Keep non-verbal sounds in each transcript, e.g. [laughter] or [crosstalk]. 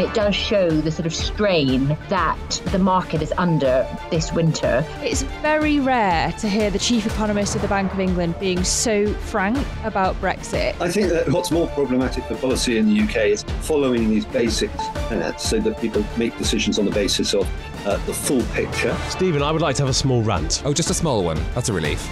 It does show the sort of strain that the market is under this winter. It's very rare to hear the chief economist of the Bank of England being so frank about Brexit. I think that what's more problematic for policy in the UK is following these basics uh, so that people make decisions on the basis of uh, the full picture. Stephen, I would like to have a small rant. Oh, just a small one. That's a relief.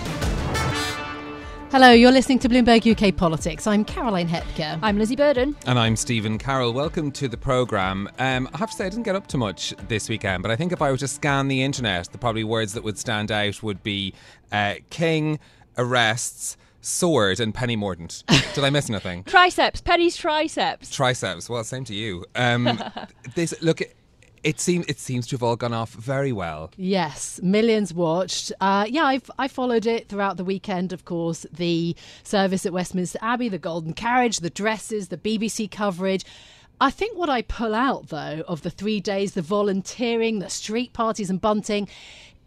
Hello, you're listening to Bloomberg UK Politics. I'm Caroline Hepker. I'm Lizzy Burden. And I'm Stephen Carroll. Welcome to the programme. Um, I have to say, I didn't get up to much this weekend, but I think if I were to scan the internet, the probably words that would stand out would be uh, king, arrests, sword, and Penny Mordaunt. [laughs] Did I miss anything? triceps, Penny's triceps. Triceps. Well, same to you. Um, [laughs] this look it seems it seems to have all gone off very well. Yes, millions watched. Uh, yeah, I've I followed it throughout the weekend. Of course, the service at Westminster Abbey, the Golden Carriage, the dresses, the BBC coverage. I think what I pull out though of the three days, the volunteering, the street parties and bunting,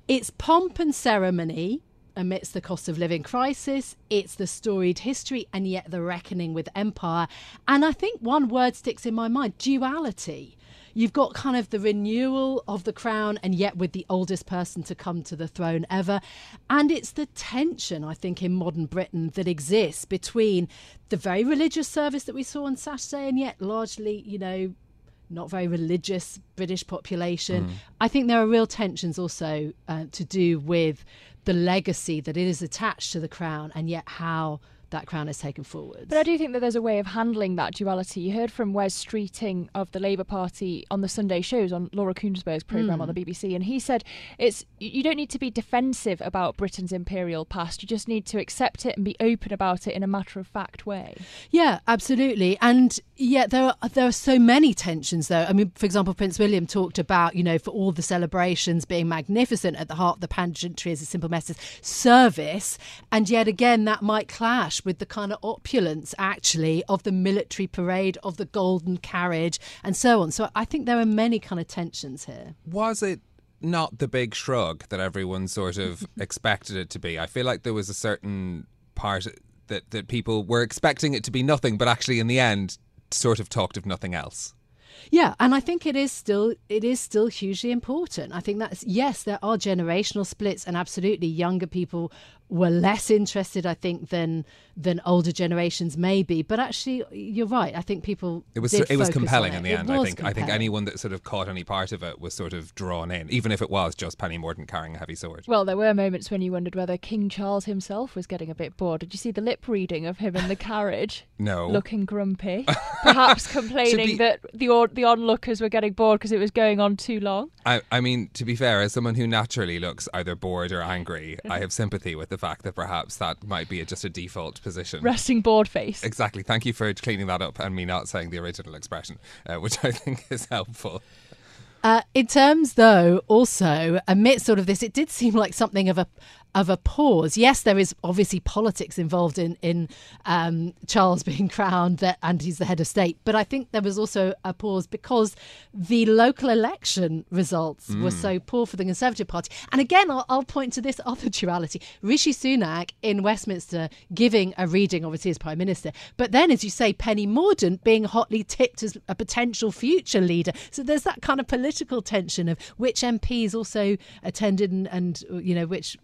it's pomp and ceremony amidst the cost of living crisis. It's the storied history and yet the reckoning with empire. And I think one word sticks in my mind duality you've got kind of the renewal of the crown and yet with the oldest person to come to the throne ever and it's the tension i think in modern britain that exists between the very religious service that we saw on saturday and yet largely you know not very religious british population mm. i think there are real tensions also uh, to do with the legacy that it is attached to the crown and yet how that crown is taken forward. But I do think that there's a way of handling that duality. You heard from Wes Streeting of the Labour Party on the Sunday shows on Laura Kuenssberg's programme mm. on the hmm. BBC, and he said it's you don't need to be defensive about Britain's imperial past. You just need to accept it and be open about it in a matter of fact way. Yeah, absolutely. And yeah, there are there are so many tensions though. I mean, for example, Prince William talked about you know for all the celebrations being magnificent at the heart of the pageantry is a simple message service, and yet again that might clash with the kind of opulence, actually, of the military parade, of the golden carriage, and so on. So I think there are many kind of tensions here. Was it not the big shrug that everyone sort of [laughs] expected it to be? I feel like there was a certain part that, that people were expecting it to be nothing, but actually, in the end, sort of talked of nothing else. Yeah, and I think it is still it is still hugely important. I think that's yes, there are generational splits, and absolutely younger people were less interested, I think, than than older generations maybe. But actually, you're right. I think people it was it was compelling in the it end. I think compelling. I think anyone that sort of caught any part of it was sort of drawn in, even if it was just Penny Mordaunt carrying a heavy sword. Well, there were moments when you wondered whether King Charles himself was getting a bit bored. Did you see the lip reading of him in the carriage? [laughs] no, looking grumpy, [laughs] perhaps complaining be... that the the onlookers were getting bored because it was going on too long. I, I mean, to be fair, as someone who naturally looks either bored or angry, I have sympathy with the fact that perhaps that might be a, just a default position. Resting bored face. Exactly. Thank you for cleaning that up and me not saying the original expression, uh, which I think [laughs] is helpful. Uh, in terms, though, also amidst sort of this, it did seem like something of a of a pause. Yes, there is obviously politics involved in in um, Charles [laughs] being crowned, that, and he's the head of state. But I think there was also a pause because the local election results mm. were so poor for the Conservative Party. And again, I'll, I'll, point to this [laughs] other duality: Rishi Sunak in Westminster giving a reading, obviously as Prime Minister, but then, as you say, Penny Mordaunt being hotly tipped as a potential future leader. So there's that kind of political tension of which MPs also attended and, and you know which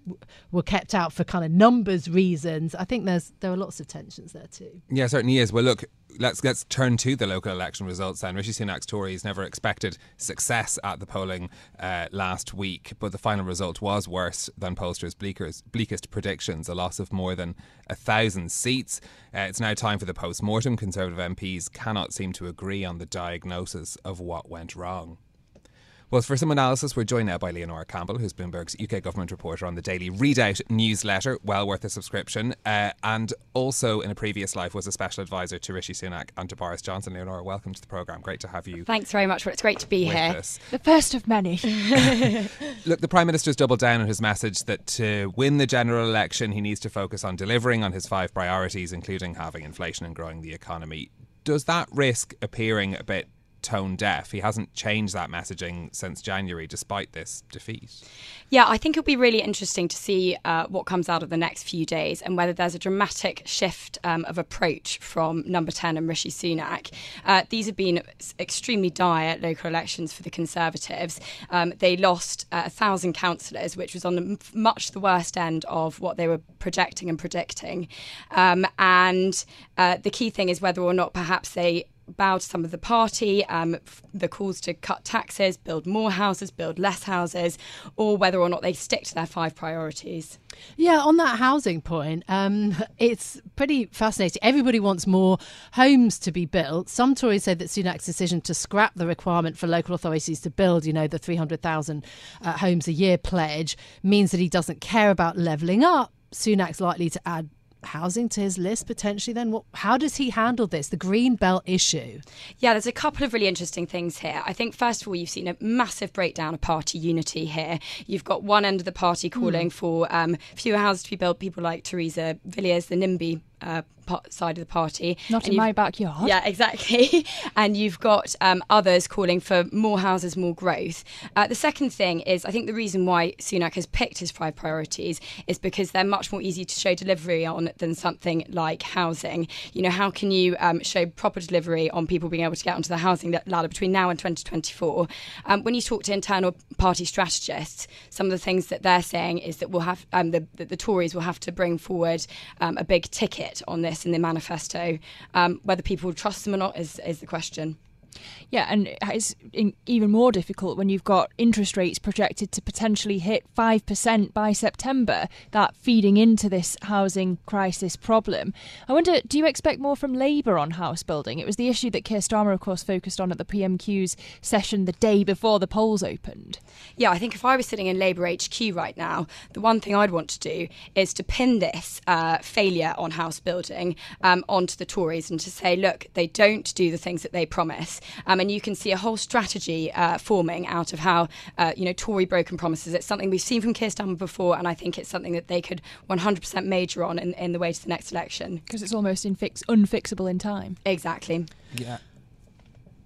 were kept out for kind of numbers reasons. I think there's there are lots of tensions there too. Yeah, certainly is. Well, look, let's let's turn to the local election results. Then Rishi Sunak's Tories never expected success at the polling uh, last week, but the final result was worse than pollsters' bleakest, bleakest predictions. A loss of more than a thousand seats. Uh, it's now time for the post mortem. Conservative MPs cannot seem to agree on the diagnosis of what went wrong. Well, for some analysis, we're joined now by Leonora Campbell, who's Bloomberg's UK government reporter on the daily Readout newsletter, well worth a subscription, uh, and also in a previous life was a special advisor to Rishi Sunak and to Boris Johnson. Leonora, welcome to the programme. Great to have you. Thanks very much. It's great to be here. Us. The first of many. [laughs] Look, the Prime Minister's doubled down on his message that to win the general election, he needs to focus on delivering on his five priorities, including halving inflation and growing the economy. Does that risk appearing a bit tone deaf. He hasn't changed that messaging since January, despite this defeat. Yeah, I think it'll be really interesting to see uh, what comes out of the next few days and whether there's a dramatic shift um, of approach from Number 10 and Rishi Sunak. Uh, these have been extremely dire local elections for the Conservatives. Um, they lost uh, a thousand councillors, which was on the, much the worst end of what they were projecting and predicting. Um, and uh, the key thing is whether or not perhaps they bow to some of the party, um, the calls to cut taxes, build more houses, build less houses, or whether or not they stick to their five priorities. Yeah, on that housing point, um, it's pretty fascinating. Everybody wants more homes to be built. Some Tories say that Sunak's decision to scrap the requirement for local authorities to build, you know, the 300,000 uh, homes a year pledge means that he doesn't care about levelling up. Sunak's likely to add housing to his list potentially then? What how does he handle this the green belt issue? Yeah there's a couple of really interesting things here. I think first of all you've seen a massive breakdown of party unity here. You've got one end of the party calling mm. for um, fewer houses to be built. People like theresa villiers the nimby uh, side of the party. Not in my backyard. Yeah, exactly. [laughs] and you've got um, others calling for more houses, more growth. Uh, the second thing is, I think the reason why Sunak has picked his five priorities is because they're much more easy to show delivery on than something like housing. You know, how can you um, show proper delivery on people being able to get onto the housing ladder between now and 2024? Um, when you talk to internal party strategists, some of the things that they're saying is that we'll have um, the, the, the Tories will have to bring forward um, a big ticket on this in the manifesto. Um, whether people trust them or not is, is the question. Yeah, and it's even more difficult when you've got interest rates projected to potentially hit 5% by September, that feeding into this housing crisis problem. I wonder, do you expect more from Labour on house building? It was the issue that Keir Starmer, of course, focused on at the PMQ's session the day before the polls opened. Yeah, I think if I was sitting in Labour HQ right now, the one thing I'd want to do is to pin this uh, failure on house building um, onto the Tories and to say, look, they don't do the things that they promise. Um, and you can see a whole strategy uh, forming out of how, uh, you know, Tory broken promises. It's something we've seen from Keir Starmer before, and I think it's something that they could 100% major on in, in the way to the next election. Because it's almost infix- unfixable in time. Exactly. Yeah.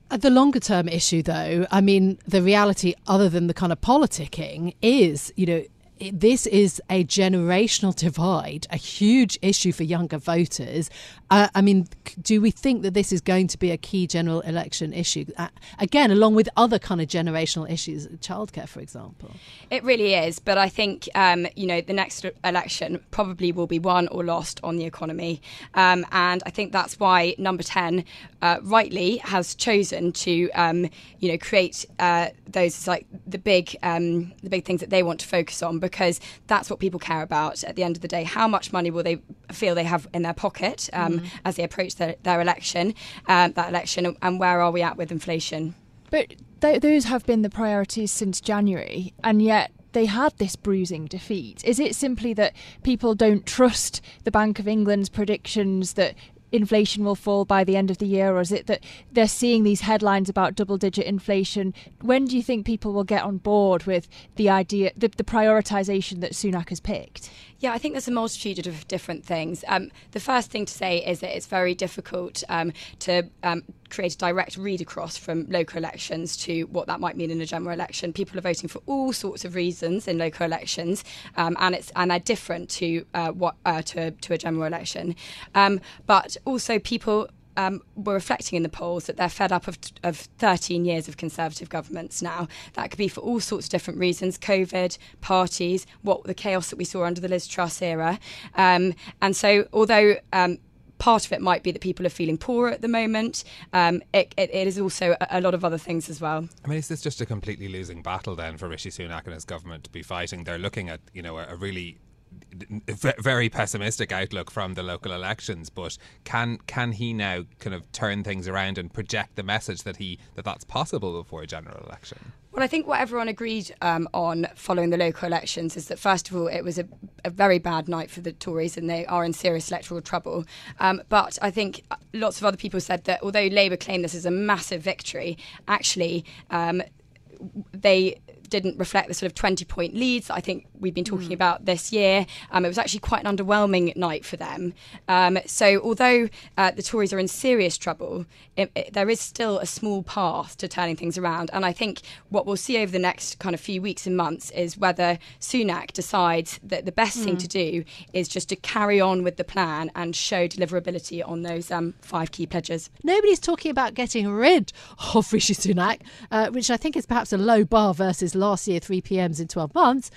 Uh, the longer term issue, though, I mean, the reality, other than the kind of politicking, is, you know, this is a generational divide, a huge issue for younger voters. Uh, I mean, do we think that this is going to be a key general election issue? Uh, again, along with other kind of generational issues, childcare, for example. It really is, but I think um, you know the next election probably will be won or lost on the economy, um, and I think that's why Number Ten uh, rightly has chosen to um, you know create uh, those like the big um, the big things that they want to focus on because that's what people care about at the end of the day. How much money will they feel they have in their pocket um, mm. as they approach their, their election, um, that election, and where are we at with inflation? But th- those have been the priorities since January, and yet they had this bruising defeat? Is it simply that people don't trust the Bank of England's predictions that inflation will fall by the end of the year, or is it that they're seeing these headlines about double digit inflation? When do you think people will get on board with the idea, the, the prioritisation that Sunak has picked? Yeah, I think there's a multitude of different things. Um, the first thing to say is that it's very difficult um, to um, create a direct read across from local elections to what that might mean in a general election. People are voting for all sorts of reasons in local elections, um, and it's and they're different to uh, what uh, to to a general election. Um, but also, people um, were reflecting in the polls that they're fed up of, of 13 years of Conservative governments now. That could be for all sorts of different reasons COVID, parties, what the chaos that we saw under the Liz Truss era. Um, and so, although um, part of it might be that people are feeling poorer at the moment. Um, it, it, it is also a, a, lot of other things as well. I mean, is this just a completely losing battle then for Rishi Sunak and his government to be fighting? They're looking at you know a, a really very pessimistic outlook from the local elections. But can can he now kind of turn things around and project the message that he that that's possible before a general election? Well, I think what everyone agreed um, on following the local elections is that, first of all, it was a, a, very bad night for the Tories and they are in serious electoral trouble. Um, but I think lots of other people said that although Labour claimed this as a massive victory, actually, um, they didn't reflect the sort of 20 point leads that I think we've been talking mm. about this year. Um, it was actually quite an underwhelming night for them. Um, so, although uh, the Tories are in serious trouble, it, it, there is still a small path to turning things around. And I think what we'll see over the next kind of few weeks and months is whether Sunak decides that the best mm. thing to do is just to carry on with the plan and show deliverability on those um, five key pledges. Nobody's talking about getting rid of Rishi Sunak, uh, which I think is perhaps a low bar versus last year, three PMs in 12 months.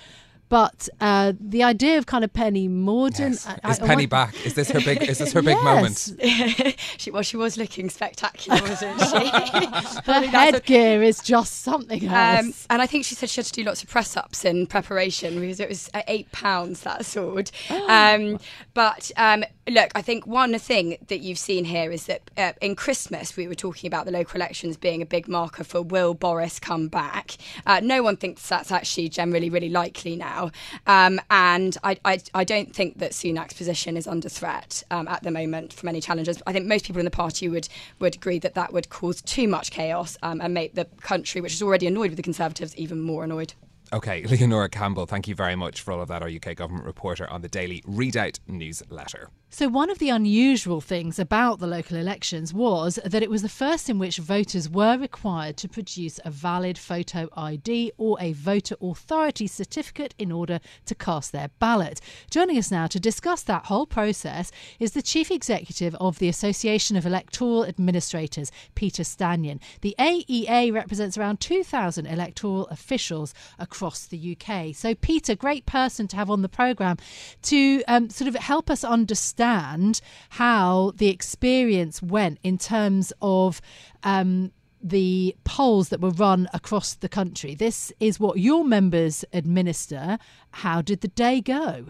But uh, the idea of kind of Penny Mordaunt yes. I, is I, Penny I back? Is this her big? Is this her big [laughs] moment? [laughs] she well, she was looking spectacular, wasn't she? [laughs] her headgear is just something um, else. Um, and I think she said she had to do lots of press ups in preparation because it was eight pounds that sword. Oh. Um, but um, look, I think one thing that you've seen here is that uh, in Christmas we were talking about the local elections being a big marker for will Boris come back. Uh, no one thinks that's actually generally really likely now, um, and I, I, I, don't think that Sunak's position is under threat um, at the moment from any challenges. I think most people in the party would would agree that that would cause too much chaos um, and make the country, which is already annoyed with the Conservatives, even more annoyed. Okay, [laughs] Leonora Campbell, thank you very much for all of that, our UK government reporter on the daily Readout newsletter. So, one of the unusual things about the local elections was that it was the first in which voters were required to produce a valid photo ID or a voter authority certificate in order to cast their ballot. Joining us now to discuss that whole process is the Chief Executive of the Association of Electoral Administrators, Peter Stanyon. The AEA represents around 2,000 electoral officials across the UK. So, Peter, great person to have on the programme to um, sort of help us understand understand how the experience went in terms of um, the polls that were run across the country. This is what your members administer. How did the day go?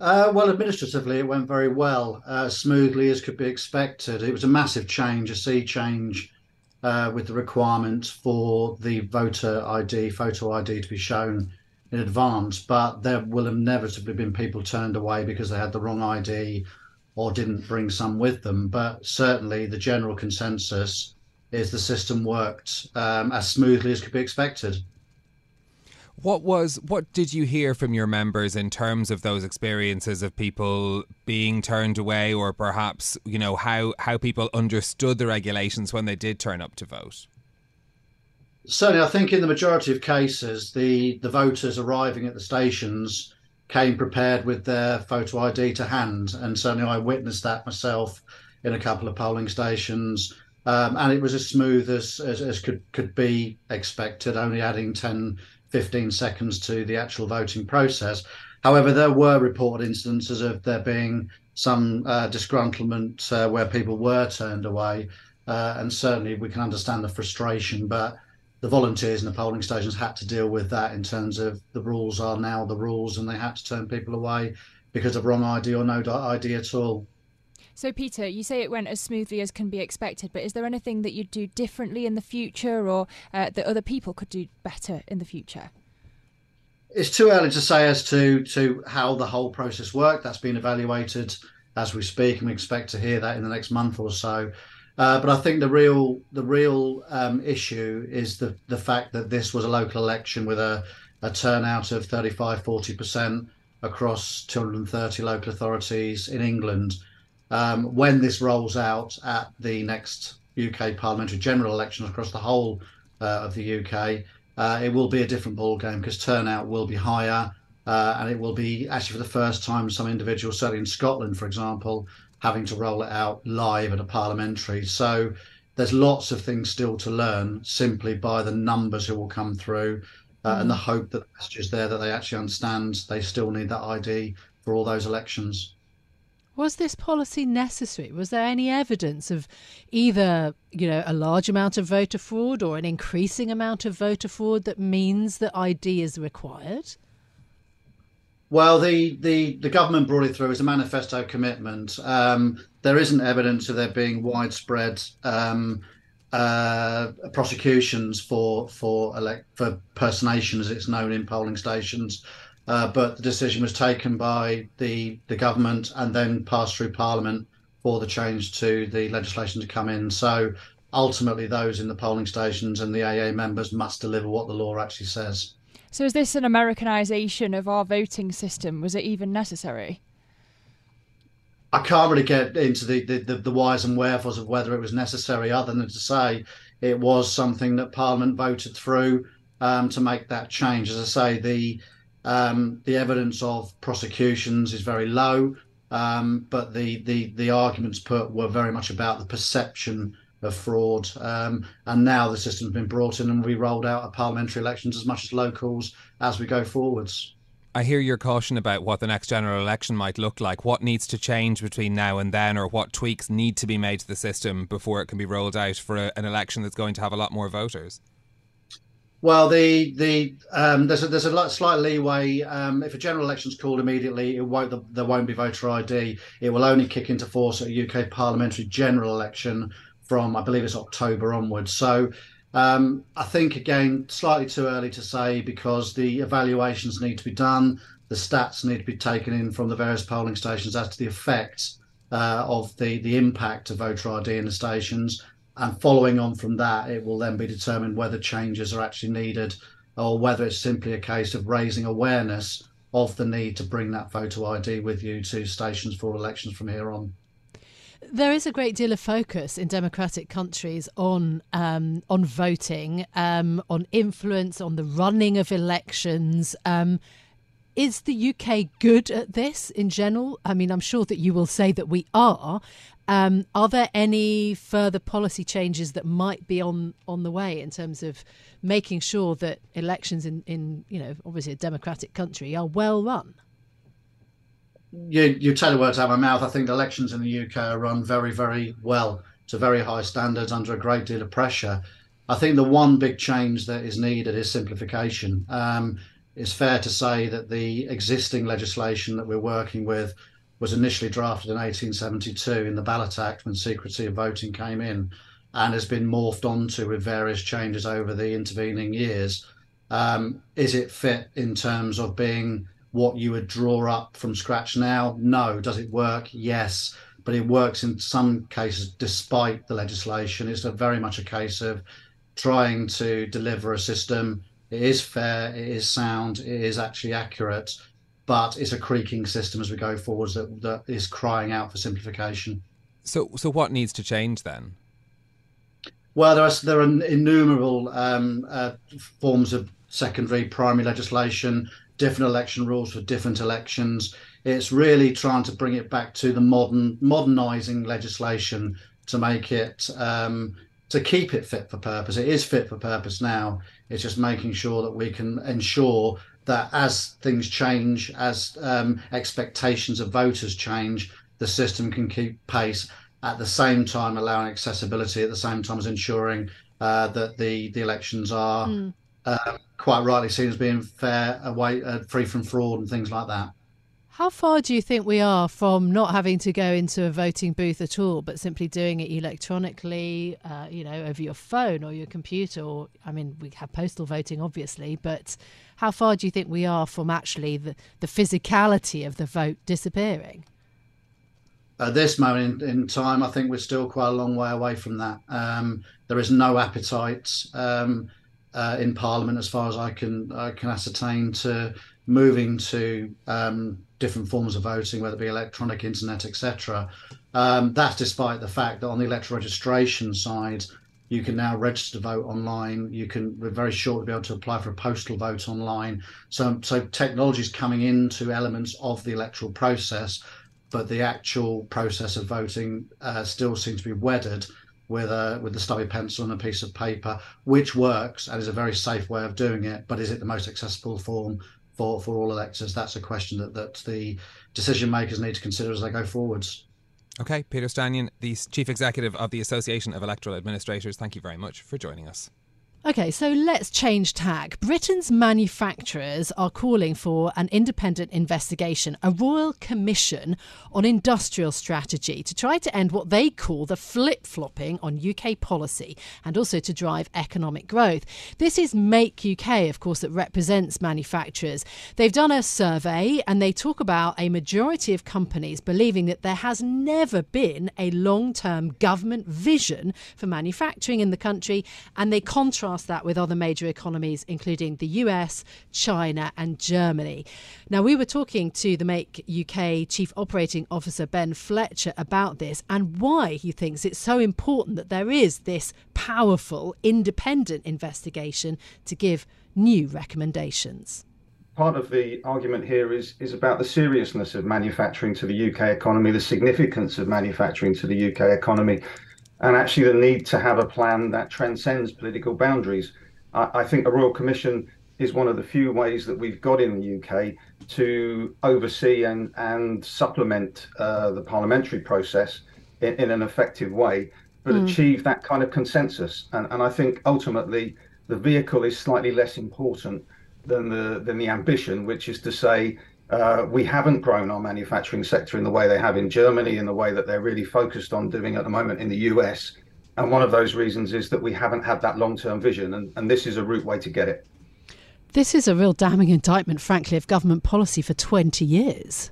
Uh, well, administratively, it went very well, uh, smoothly as could be expected. It was a massive change, a sea change, uh, with the requirement for the voter ID, photo ID, to be shown in advance, but there will inevitably been people turned away because they had the wrong ID or didn't bring some with them. But certainly, the general consensus is the system worked um, as smoothly as could be expected. What was what did you hear from your members in terms of those experiences of people being turned away or perhaps you know how how people understood the regulations when they did turn up to vote? Certainly, I think in the majority of cases, the the voters arriving at the stations came prepared with their photo ID to hand, and certainly I witnessed that myself in a couple of polling stations. Um, and it was as smooth as, as, as could could be expected, only adding 10, 15 seconds to the actual voting process. However, there were reported instances of there being some uh, disgruntlement uh, where people were turned away, uh, and certainly we can understand the frustration. But the volunteers in the polling stations had to deal with that in terms of the rules are now the rules and they had to turn people away because of wrong ID or no ID at all. So, Peter, you say it went as smoothly as can be expected, but is there anything that you'd do differently in the future or uh, that other people could do better in the future? It's too early to say as to, to how the whole process worked. That's been evaluated as we speak, and we expect to hear that in the next month or so. Uh, but I think the real the real um, issue is the the fact that this was a local election with a, a turnout of 35 40 percent across 230 local authorities in England. Um, when this rolls out at the next UK parliamentary general election across the whole uh, of the UK, uh, it will be a different ball game because turnout will be higher. Uh, and it will be actually for the first time some individuals, certainly in Scotland, for example, having to roll it out live at a parliamentary. So there's lots of things still to learn simply by the numbers who will come through uh, mm. and the mm. hope that the message is there that they actually understand they still need that ID for all those elections. Was this policy necessary? Was there any evidence of either, you know, a large amount of voter fraud or an increasing amount of voter fraud that means that ID is required? Well, the, the, the government brought it through as a manifesto commitment. Um, there isn't evidence of there being widespread um, uh, prosecutions for for elect for personation, as it's known in polling stations. Uh, but the decision was taken by the the government and then passed through Parliament for the change to the legislation to come in. So ultimately, those in the polling stations and the AEA members must deliver what the law actually says. So is this an Americanization of our voting system? Was it even necessary? I can't really get into the, the, the, the whys and wherefores of whether it was necessary, other than to say it was something that Parliament voted through um, to make that change. As I say, the um, the evidence of prosecutions is very low, um, but the, the, the arguments put were very much about the perception of fraud. Um, and now the system's been brought in and we rolled out at parliamentary elections as much as locals as we go forwards. I hear your caution about what the next general election might look like. What needs to change between now and then, or what tweaks need to be made to the system before it can be rolled out for a, an election that's going to have a lot more voters? Well, the the um, there's a, there's a slight leeway. Um, if a general election is called immediately, it won't there won't be voter ID. It will only kick into force at a UK parliamentary general election from I believe it's October onwards. So um, I think again slightly too early to say because the evaluations need to be done. The stats need to be taken in from the various polling stations as to the effect uh, of the the impact of voter ID in the stations and following on from that, it will then be determined whether changes are actually needed or whether it's simply a case of raising awareness of the need to bring that photo ID with you to stations for elections from here on. There is a great deal of focus in democratic countries on um, on voting, um, on influence, on the running of elections. Um, is the UK good at this in general? I mean, I'm sure that you will say that we are, um, are there any further policy changes that might be on on the way in terms of making sure that elections in, in you know obviously a democratic country are well run? You you tell the words out of my mouth. I think elections in the UK are run very very well to very high standards under a great deal of pressure. I think the one big change that is needed is simplification. Um, it's fair to say that the existing legislation that we're working with was initially drafted in 1872 in the Ballot Act when secrecy of voting came in and has been morphed onto with various changes over the intervening years. Um, is it fit in terms of being what you would draw up from scratch now? No. Does it work? Yes. But it works in some cases despite the legislation. It's a very much a case of trying to deliver a system. It is fair, it is sound, it is actually accurate, but it's a creaking system as we go forwards that, that is crying out for simplification. So, so what needs to change then? Well, there are there are innumerable um, uh, forms of secondary, primary legislation, different election rules for different elections. It's really trying to bring it back to the modern, modernising legislation to make it um, to keep it fit for purpose. It is fit for purpose now. It's just making sure that we can ensure that as things change, as um, expectations of voters change, the system can keep pace at the same time allowing accessibility, at the same time as ensuring uh, that the, the elections are mm. uh, quite rightly seen as being fair, away, uh, free from fraud and things like that. How far do you think we are from not having to go into a voting booth at all, but simply doing it electronically, uh, you know, over your phone or your computer? Or, I mean, we have postal voting, obviously, but how far do you think we are from actually the, the physicality of the vote disappearing? At this moment in, in time, I think we're still quite a long way away from that. Um, there is no appetite um, uh, in Parliament, as far as I can I can ascertain, to moving to um, different forms of voting, whether it be electronic, internet, etc. Um, that's despite the fact that on the electoral registration side, you can now register to vote online. You can very shortly be able to apply for a postal vote online. So, so technology is coming into elements of the electoral process, but the actual process of voting uh, still seems to be wedded with a with the stubby pencil and a piece of paper, which works and is a very safe way of doing it. But is it the most accessible form for, for all electors. That's a question that, that the decision makers need to consider as they go forwards. Okay, Peter Stanyon, the Chief Executive of the Association of Electoral Administrators, thank you very much for joining us. Okay, so let's change tack. Britain's manufacturers are calling for an independent investigation, a royal commission on industrial strategy to try to end what they call the flip flopping on UK policy and also to drive economic growth. This is Make UK, of course, that represents manufacturers. They've done a survey and they talk about a majority of companies believing that there has never been a long term government vision for manufacturing in the country and they contrast contrast that with other major economies, including the US, China, and Germany. Now, we were talking to the Make UK Chief Operating Officer Ben Fletcher about this and why he thinks it's so important that there is this powerful, independent investigation to give new recommendations part of the argument here is is about the seriousness of manufacturing to the UK economy, the significance of manufacturing to the UK economy, and actually the need to have a plan that transcends political boundaries. I, I think a Royal Commission is one of the few ways that we've got in the UK to oversee and, and supplement uh, the parliamentary process in, in, an effective way, but mm. achieve that kind of consensus. And, and I think ultimately the vehicle is slightly less important than the than the ambition, which is to say we haven't grown our manufacturing sector in the way they have in Germany, in the way that they're really focused on doing at the moment in the US. And one of those reasons is that we haven't had that long term vision, and, and this is a route way to get it. This is a real damning indictment, frankly, of government policy for 20 years.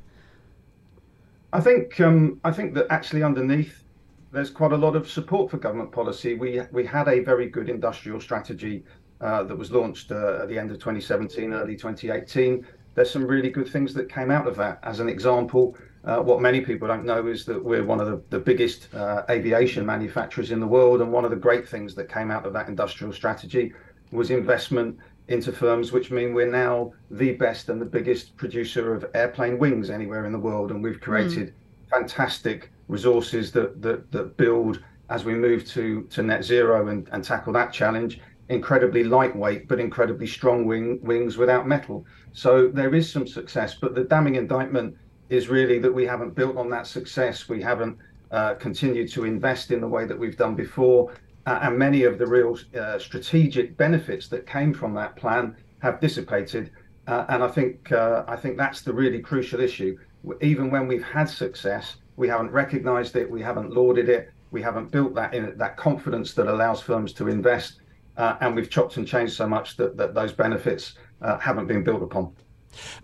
I think um, I think that actually underneath there's quite a lot of support for government policy. We we had a very good industrial strategy uh, that was launched uh, at the end of 2017, early 2018 there's some really good things that came out of that. As an example, uh, what many people don't know is that we're one of the, the biggest uh, aviation manufacturers in the world. And one of the great things that came out of that industrial strategy was investment into firms, which mean we're now the best and the biggest producer of airplane wings anywhere in the world. And we've created mm. fantastic resources that, that, that build as we move to, to net zero and, and tackle that challenge incredibly lightweight but incredibly strong wing, wings without metal. So there is some success, but the damning indictment is really that we haven't built on that success. We haven't uh, continued to invest in the way that we've done before, uh, and many of the real uh, strategic benefits that came from that plan have dissipated. Uh, and I think uh, I think that's the really crucial issue. Even when we've had success, we haven't recognised it, we haven't lauded it, we haven't built that in that confidence that allows firms to invest uh, and we've chopped and changed so much that, that those benefits uh, haven't been built upon.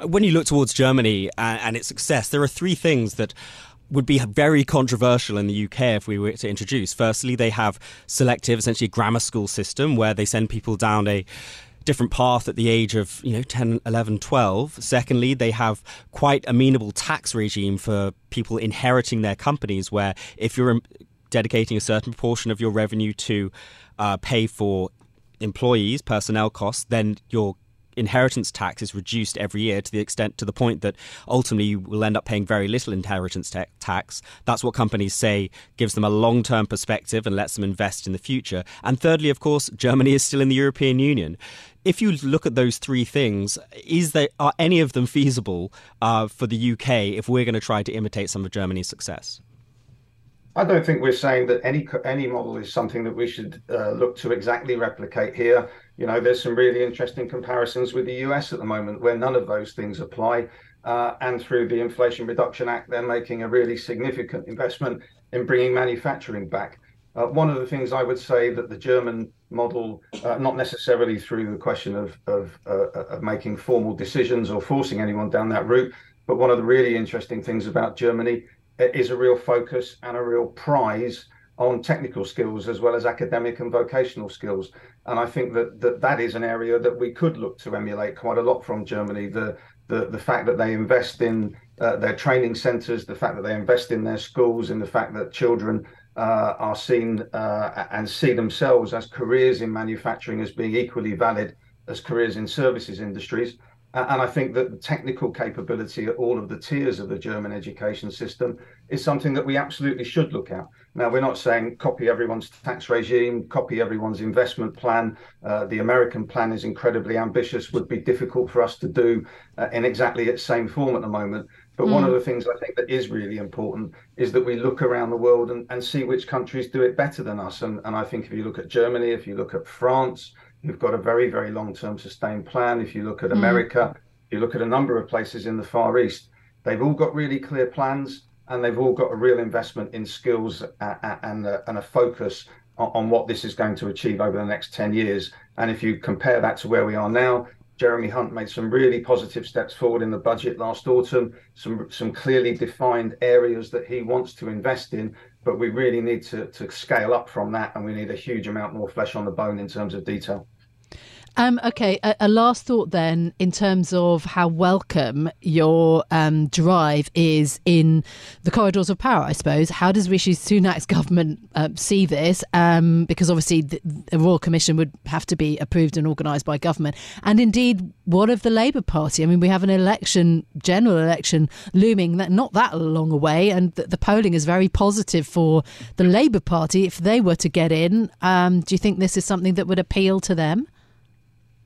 When you look towards Germany and, and its success, there are three things that would be very controversial in the UK if we were to introduce. Firstly, they have selective, essentially grammar school system where they send people down a different path at the age of you know 10 11 12 secondly they have quite amenable tax regime for people inheriting their companies where if you're dedicating a certain proportion of your revenue to uh, pay for employees, personnel costs, then your inheritance tax is reduced every year to the extent to the point that ultimately you will end up paying very little inheritance ta- tax. That's what companies say gives them a long term perspective and lets them invest in the future. And thirdly, of course, Germany is still in the European Union. If you look at those three things, is there are any of them feasible uh, for the UK if we're going to try to imitate some of Germany's success? I don't think we're saying that any any model is something that we should uh, look to exactly replicate here. You know, there's some really interesting comparisons with the US at the moment where none of those things apply. Uh, and through the Inflation Reduction Act, they're making a really significant investment in bringing manufacturing back. Uh, one of the things I would say that the German model, uh, not necessarily through the question of of, uh, of making formal decisions or forcing anyone down that route, but one of the really interesting things about Germany is a real focus and a real prize on technical skills as well as academic and vocational skills. And I think that that, that is an area that we could look to emulate quite a lot from Germany. The the, the fact that they invest in uh, their training centres, the fact that they invest in their schools, and the fact that children uh, are seen uh, and see themselves as careers in manufacturing as being equally valid as careers in services industries. And I think that the technical capability at all of the tiers of the German education system is something that we absolutely should look at. Now, we're not saying copy everyone's tax regime, copy everyone's investment plan. Uh, the American plan is incredibly ambitious, would be difficult for us to do uh, in exactly its same form at the moment. But mm. one of the things I think that is really important is that we look around the world and, and see which countries do it better than us. And, and I think if you look at Germany, if you look at France, You've got a very, very long term sustained plan. If you look at mm. America, you look at a number of places in the Far East, they've all got really clear plans and they've all got a real investment in skills and a, and a focus on what this is going to achieve over the next 10 years. And if you compare that to where we are now, Jeremy Hunt made some really positive steps forward in the budget last autumn, some some clearly defined areas that he wants to invest in, but we really need to, to scale up from that and we need a huge amount more flesh on the bone in terms of detail. Um, okay, a, a, last thought then in terms of how welcome your um, drive is in the corridors of power, I suppose. How does Rishi Sunak's [laughs] government uh, see this? Um, because obviously the, the, Royal Commission would have to be approved and organised by government. And indeed, what of the Labour Party? I mean, we have an election, general election looming that not that long away, and the, the polling is very positive for the Labour Party. If they were to get in, um, do you think this is something that would appeal to them?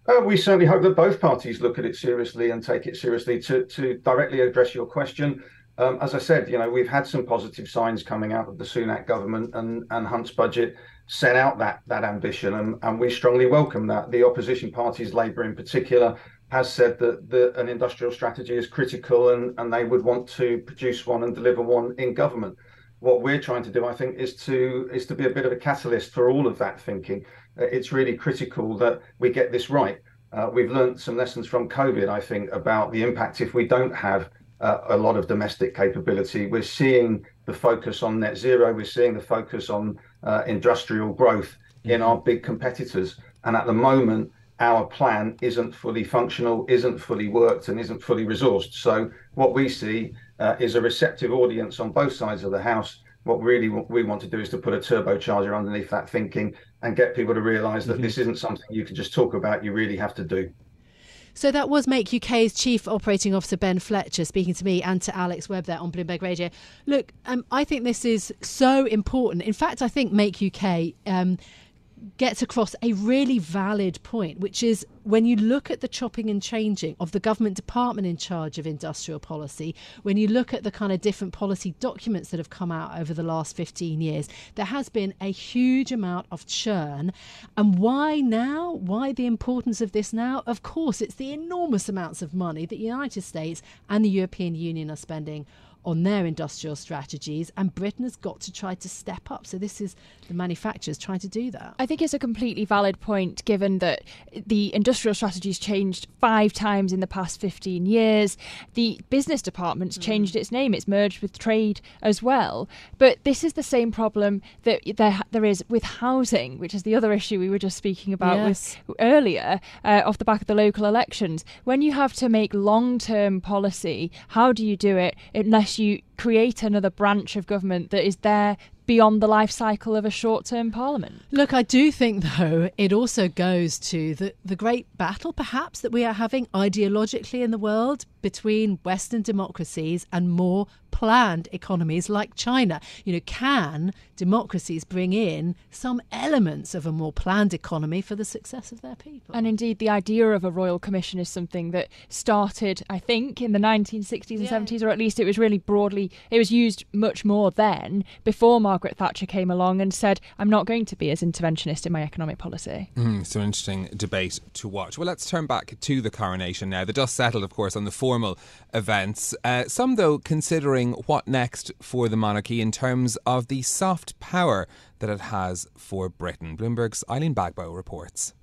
Uh, we certainly hope that both parties look at it seriously and take it seriously. To to directly address your question, um, as I said, you know we've had some positive signs coming out of the Sunak government and and Hunt's budget set out that that ambition, and, and we strongly welcome that. The opposition parties, Labour in particular, has said that the, an industrial strategy is critical, and and they would want to produce one and deliver one in government. What we're trying to do, I think, is to is to be a bit of a catalyst for all of that thinking it's really critical that we get this right. Uh, we've learned some lessons from COVID, I think, about the impact if we don't have uh, a lot of domestic capability. We're seeing the focus on net zero, we're seeing the focus on uh, industrial growth in our big competitors. And at the moment, our plan isn't fully functional, isn't fully worked, and isn't fully resourced. So, what we see uh, is a receptive audience on both sides of the House what really we want to do is to put a turbocharger underneath that thinking and get people to realize that mm-hmm. this isn't something you can just talk about you really have to do so that was Make UK's Chief Operating Officer Ben Fletcher speaking to me and to Alex Webb there on Bloomberg Radio. Look, um, I think this is so important. In fact, I think Make UK um, gets across a really valid point, which is when you look at the chopping and changing of the government department in charge of industrial policy, when you look at the kind of different policy documents that have come out over the last 15 years, there has been a huge amount of churn. And why now? Why the importance of this now? Of course, it's the enormous amounts of money that the United States and the European Union are spending on their industrial strategies, and Britain has got to try to step up. So this is the manufacturers trying to do that. I think it's a completely valid point, given that the industrial strategies changed five times in the past 15 years. The business department's mm. changed its name; it's merged with trade as well. But this is the same problem that there there is with housing, which is the other issue we were just speaking about yes. with earlier, uh, off the back of the local elections. When you have to make long-term policy, how do you do it unless you create another branch of government that is there beyond the life cycle of a short term parliament. Look, I do think, though, it also goes to the, the great battle, perhaps, that we are having ideologically in the world between Western democracies and more planned economies like China. You know, can democracies bring in some elements of a more planned economy for the success of their people? And indeed, the idea of a royal commission is something that started, I think, in the 1960s and yeah. 70s, or at least it was really broadly, it was used much more then, before Margaret Thatcher came along and said, I'm not going to be as interventionist in my economic policy. Mm, so, interesting debate to watch. Well, let's turn back to the coronation now. The dust settled, of course, on the formal events. Uh, some, though, considering what next for the monarchy in terms of the soft power that it has for Britain. Bloomberg's Eileen Gbagbo reports.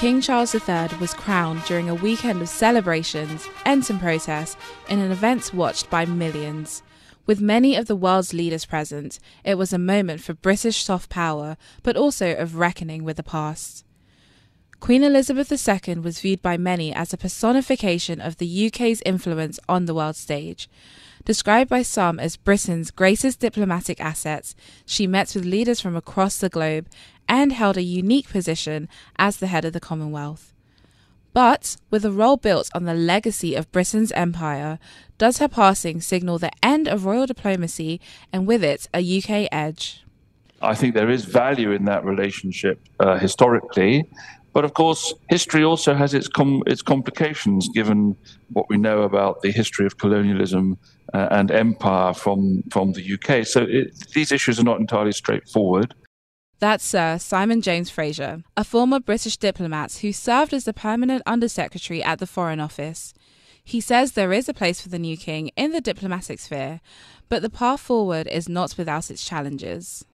King Charles III was crowned during a weekend of celebrations, ensign protests, in an event watched by millions. With many of the world's leaders present, it was a moment for British soft power, but also of reckoning with the past. Queen Elizabeth II was viewed by many as a personification of the UK's influence on the world stage. Described by some as Britain's greatest diplomatic assets, she met with leaders from across the globe and held a unique position as the head of the Commonwealth. But with a role built on the legacy of Britain's empire, does her passing signal the end of royal diplomacy and with it a UK edge? I think there is value in that relationship uh, historically, but of course, history also has its com- its complications, given what we know about the history of colonialism uh, and empire from from the UK. So it, these issues are not entirely straightforward. That's Sir Simon James Fraser, a former British diplomat who served as the permanent undersecretary at the Foreign Office. He says there is a place for the new king in the diplomatic sphere, but the path forward is not without its challenges.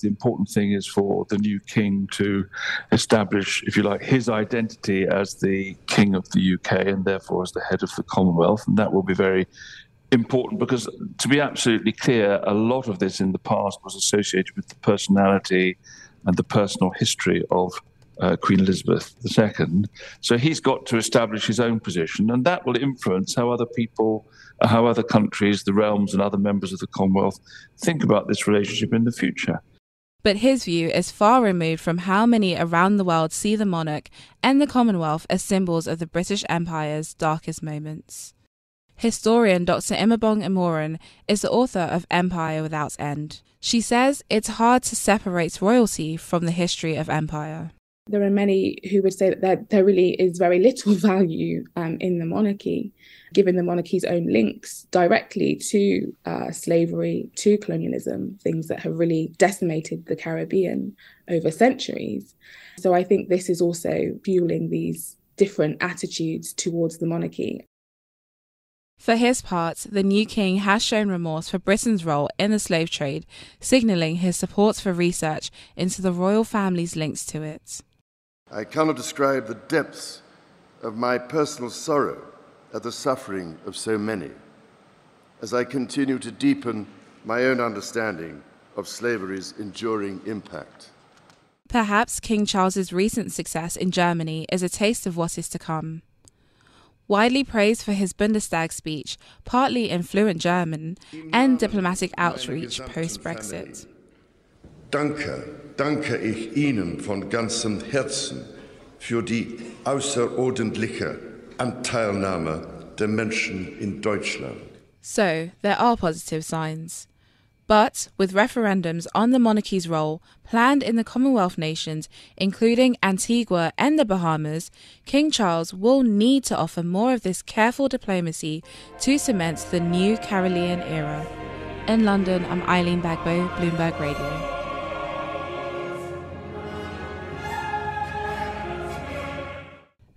The important thing is for the new king to establish, if you like, his identity as the king of the UK and therefore as the head of the Commonwealth. And that will be very important because, to be absolutely clear, a lot of this in the past was associated with the personality and the personal history of uh, Queen Elizabeth II. So he's got to establish his own position, and that will influence how other people, how other countries, the realms, and other members of the Commonwealth think about this relationship in the future. But his view is far removed from how many around the world see the monarch and the Commonwealth as symbols of the British Empire's darkest moments. Historian Dr. Imabong Imoran is the author of Empire Without End. She says it's hard to separate royalty from the history of empire. There are many who would say that there, there really is very little [laughs] value um, in the monarchy, given the monarchy's own links directly to uh, slavery, to colonialism, things that have really decimated the Caribbean over centuries. So I think this is also fueling these different attitudes towards the monarchy. For his part, the new king has shown remorse for Britain's role in the slave trade, signalling his support for research into the royal family's links to it. I cannot describe the depths of my personal sorrow at the suffering of so many as I continue to deepen my own understanding of slavery's enduring impact. Perhaps King Charles's recent success in Germany is a taste of what is to come. Widely praised for his Bundestag speech, partly in fluent German, and diplomatic outreach post Brexit. Danke, danke ich Ihnen von ganzem Herzen für die außerordentliche Anteilnahme der Menschen in Deutschland. So, there are positive signs. But with referendums on the monarchy's role planned in the Commonwealth nations, including Antigua and the Bahamas, King Charles will need to offer more of this careful diplomacy to cement the new Carolean era. In London, I'm Eileen Gbagbo, Bloomberg Radio.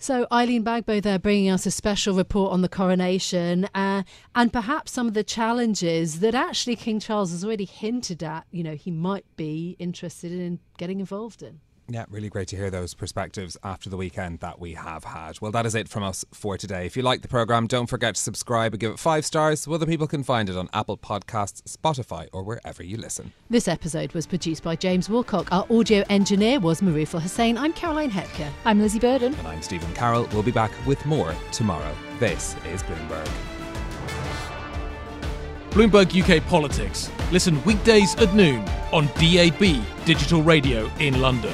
So, Eileen Gbagbo there bringing us a special report on the coronation uh, and perhaps some of the challenges that actually King Charles has already hinted at, you know, he might be interested in getting involved in. Yeah, really great to hear those perspectives after the weekend that we have had. Well, that is it from us for today. If you like the programme, don't forget to subscribe and give it five stars so other people can find it on Apple Podcasts, Spotify, or wherever you listen. This episode was produced by James Wilcock. Our audio engineer was Marifa Hussein. I'm Caroline Hepker. I'm Lizzy Burden. And I'm Stephen Carroll. We'll be back with more tomorrow. This is Bloomberg. Bloomberg UK Politics. Listen weekdays at noon on DAB Digital Radio in London.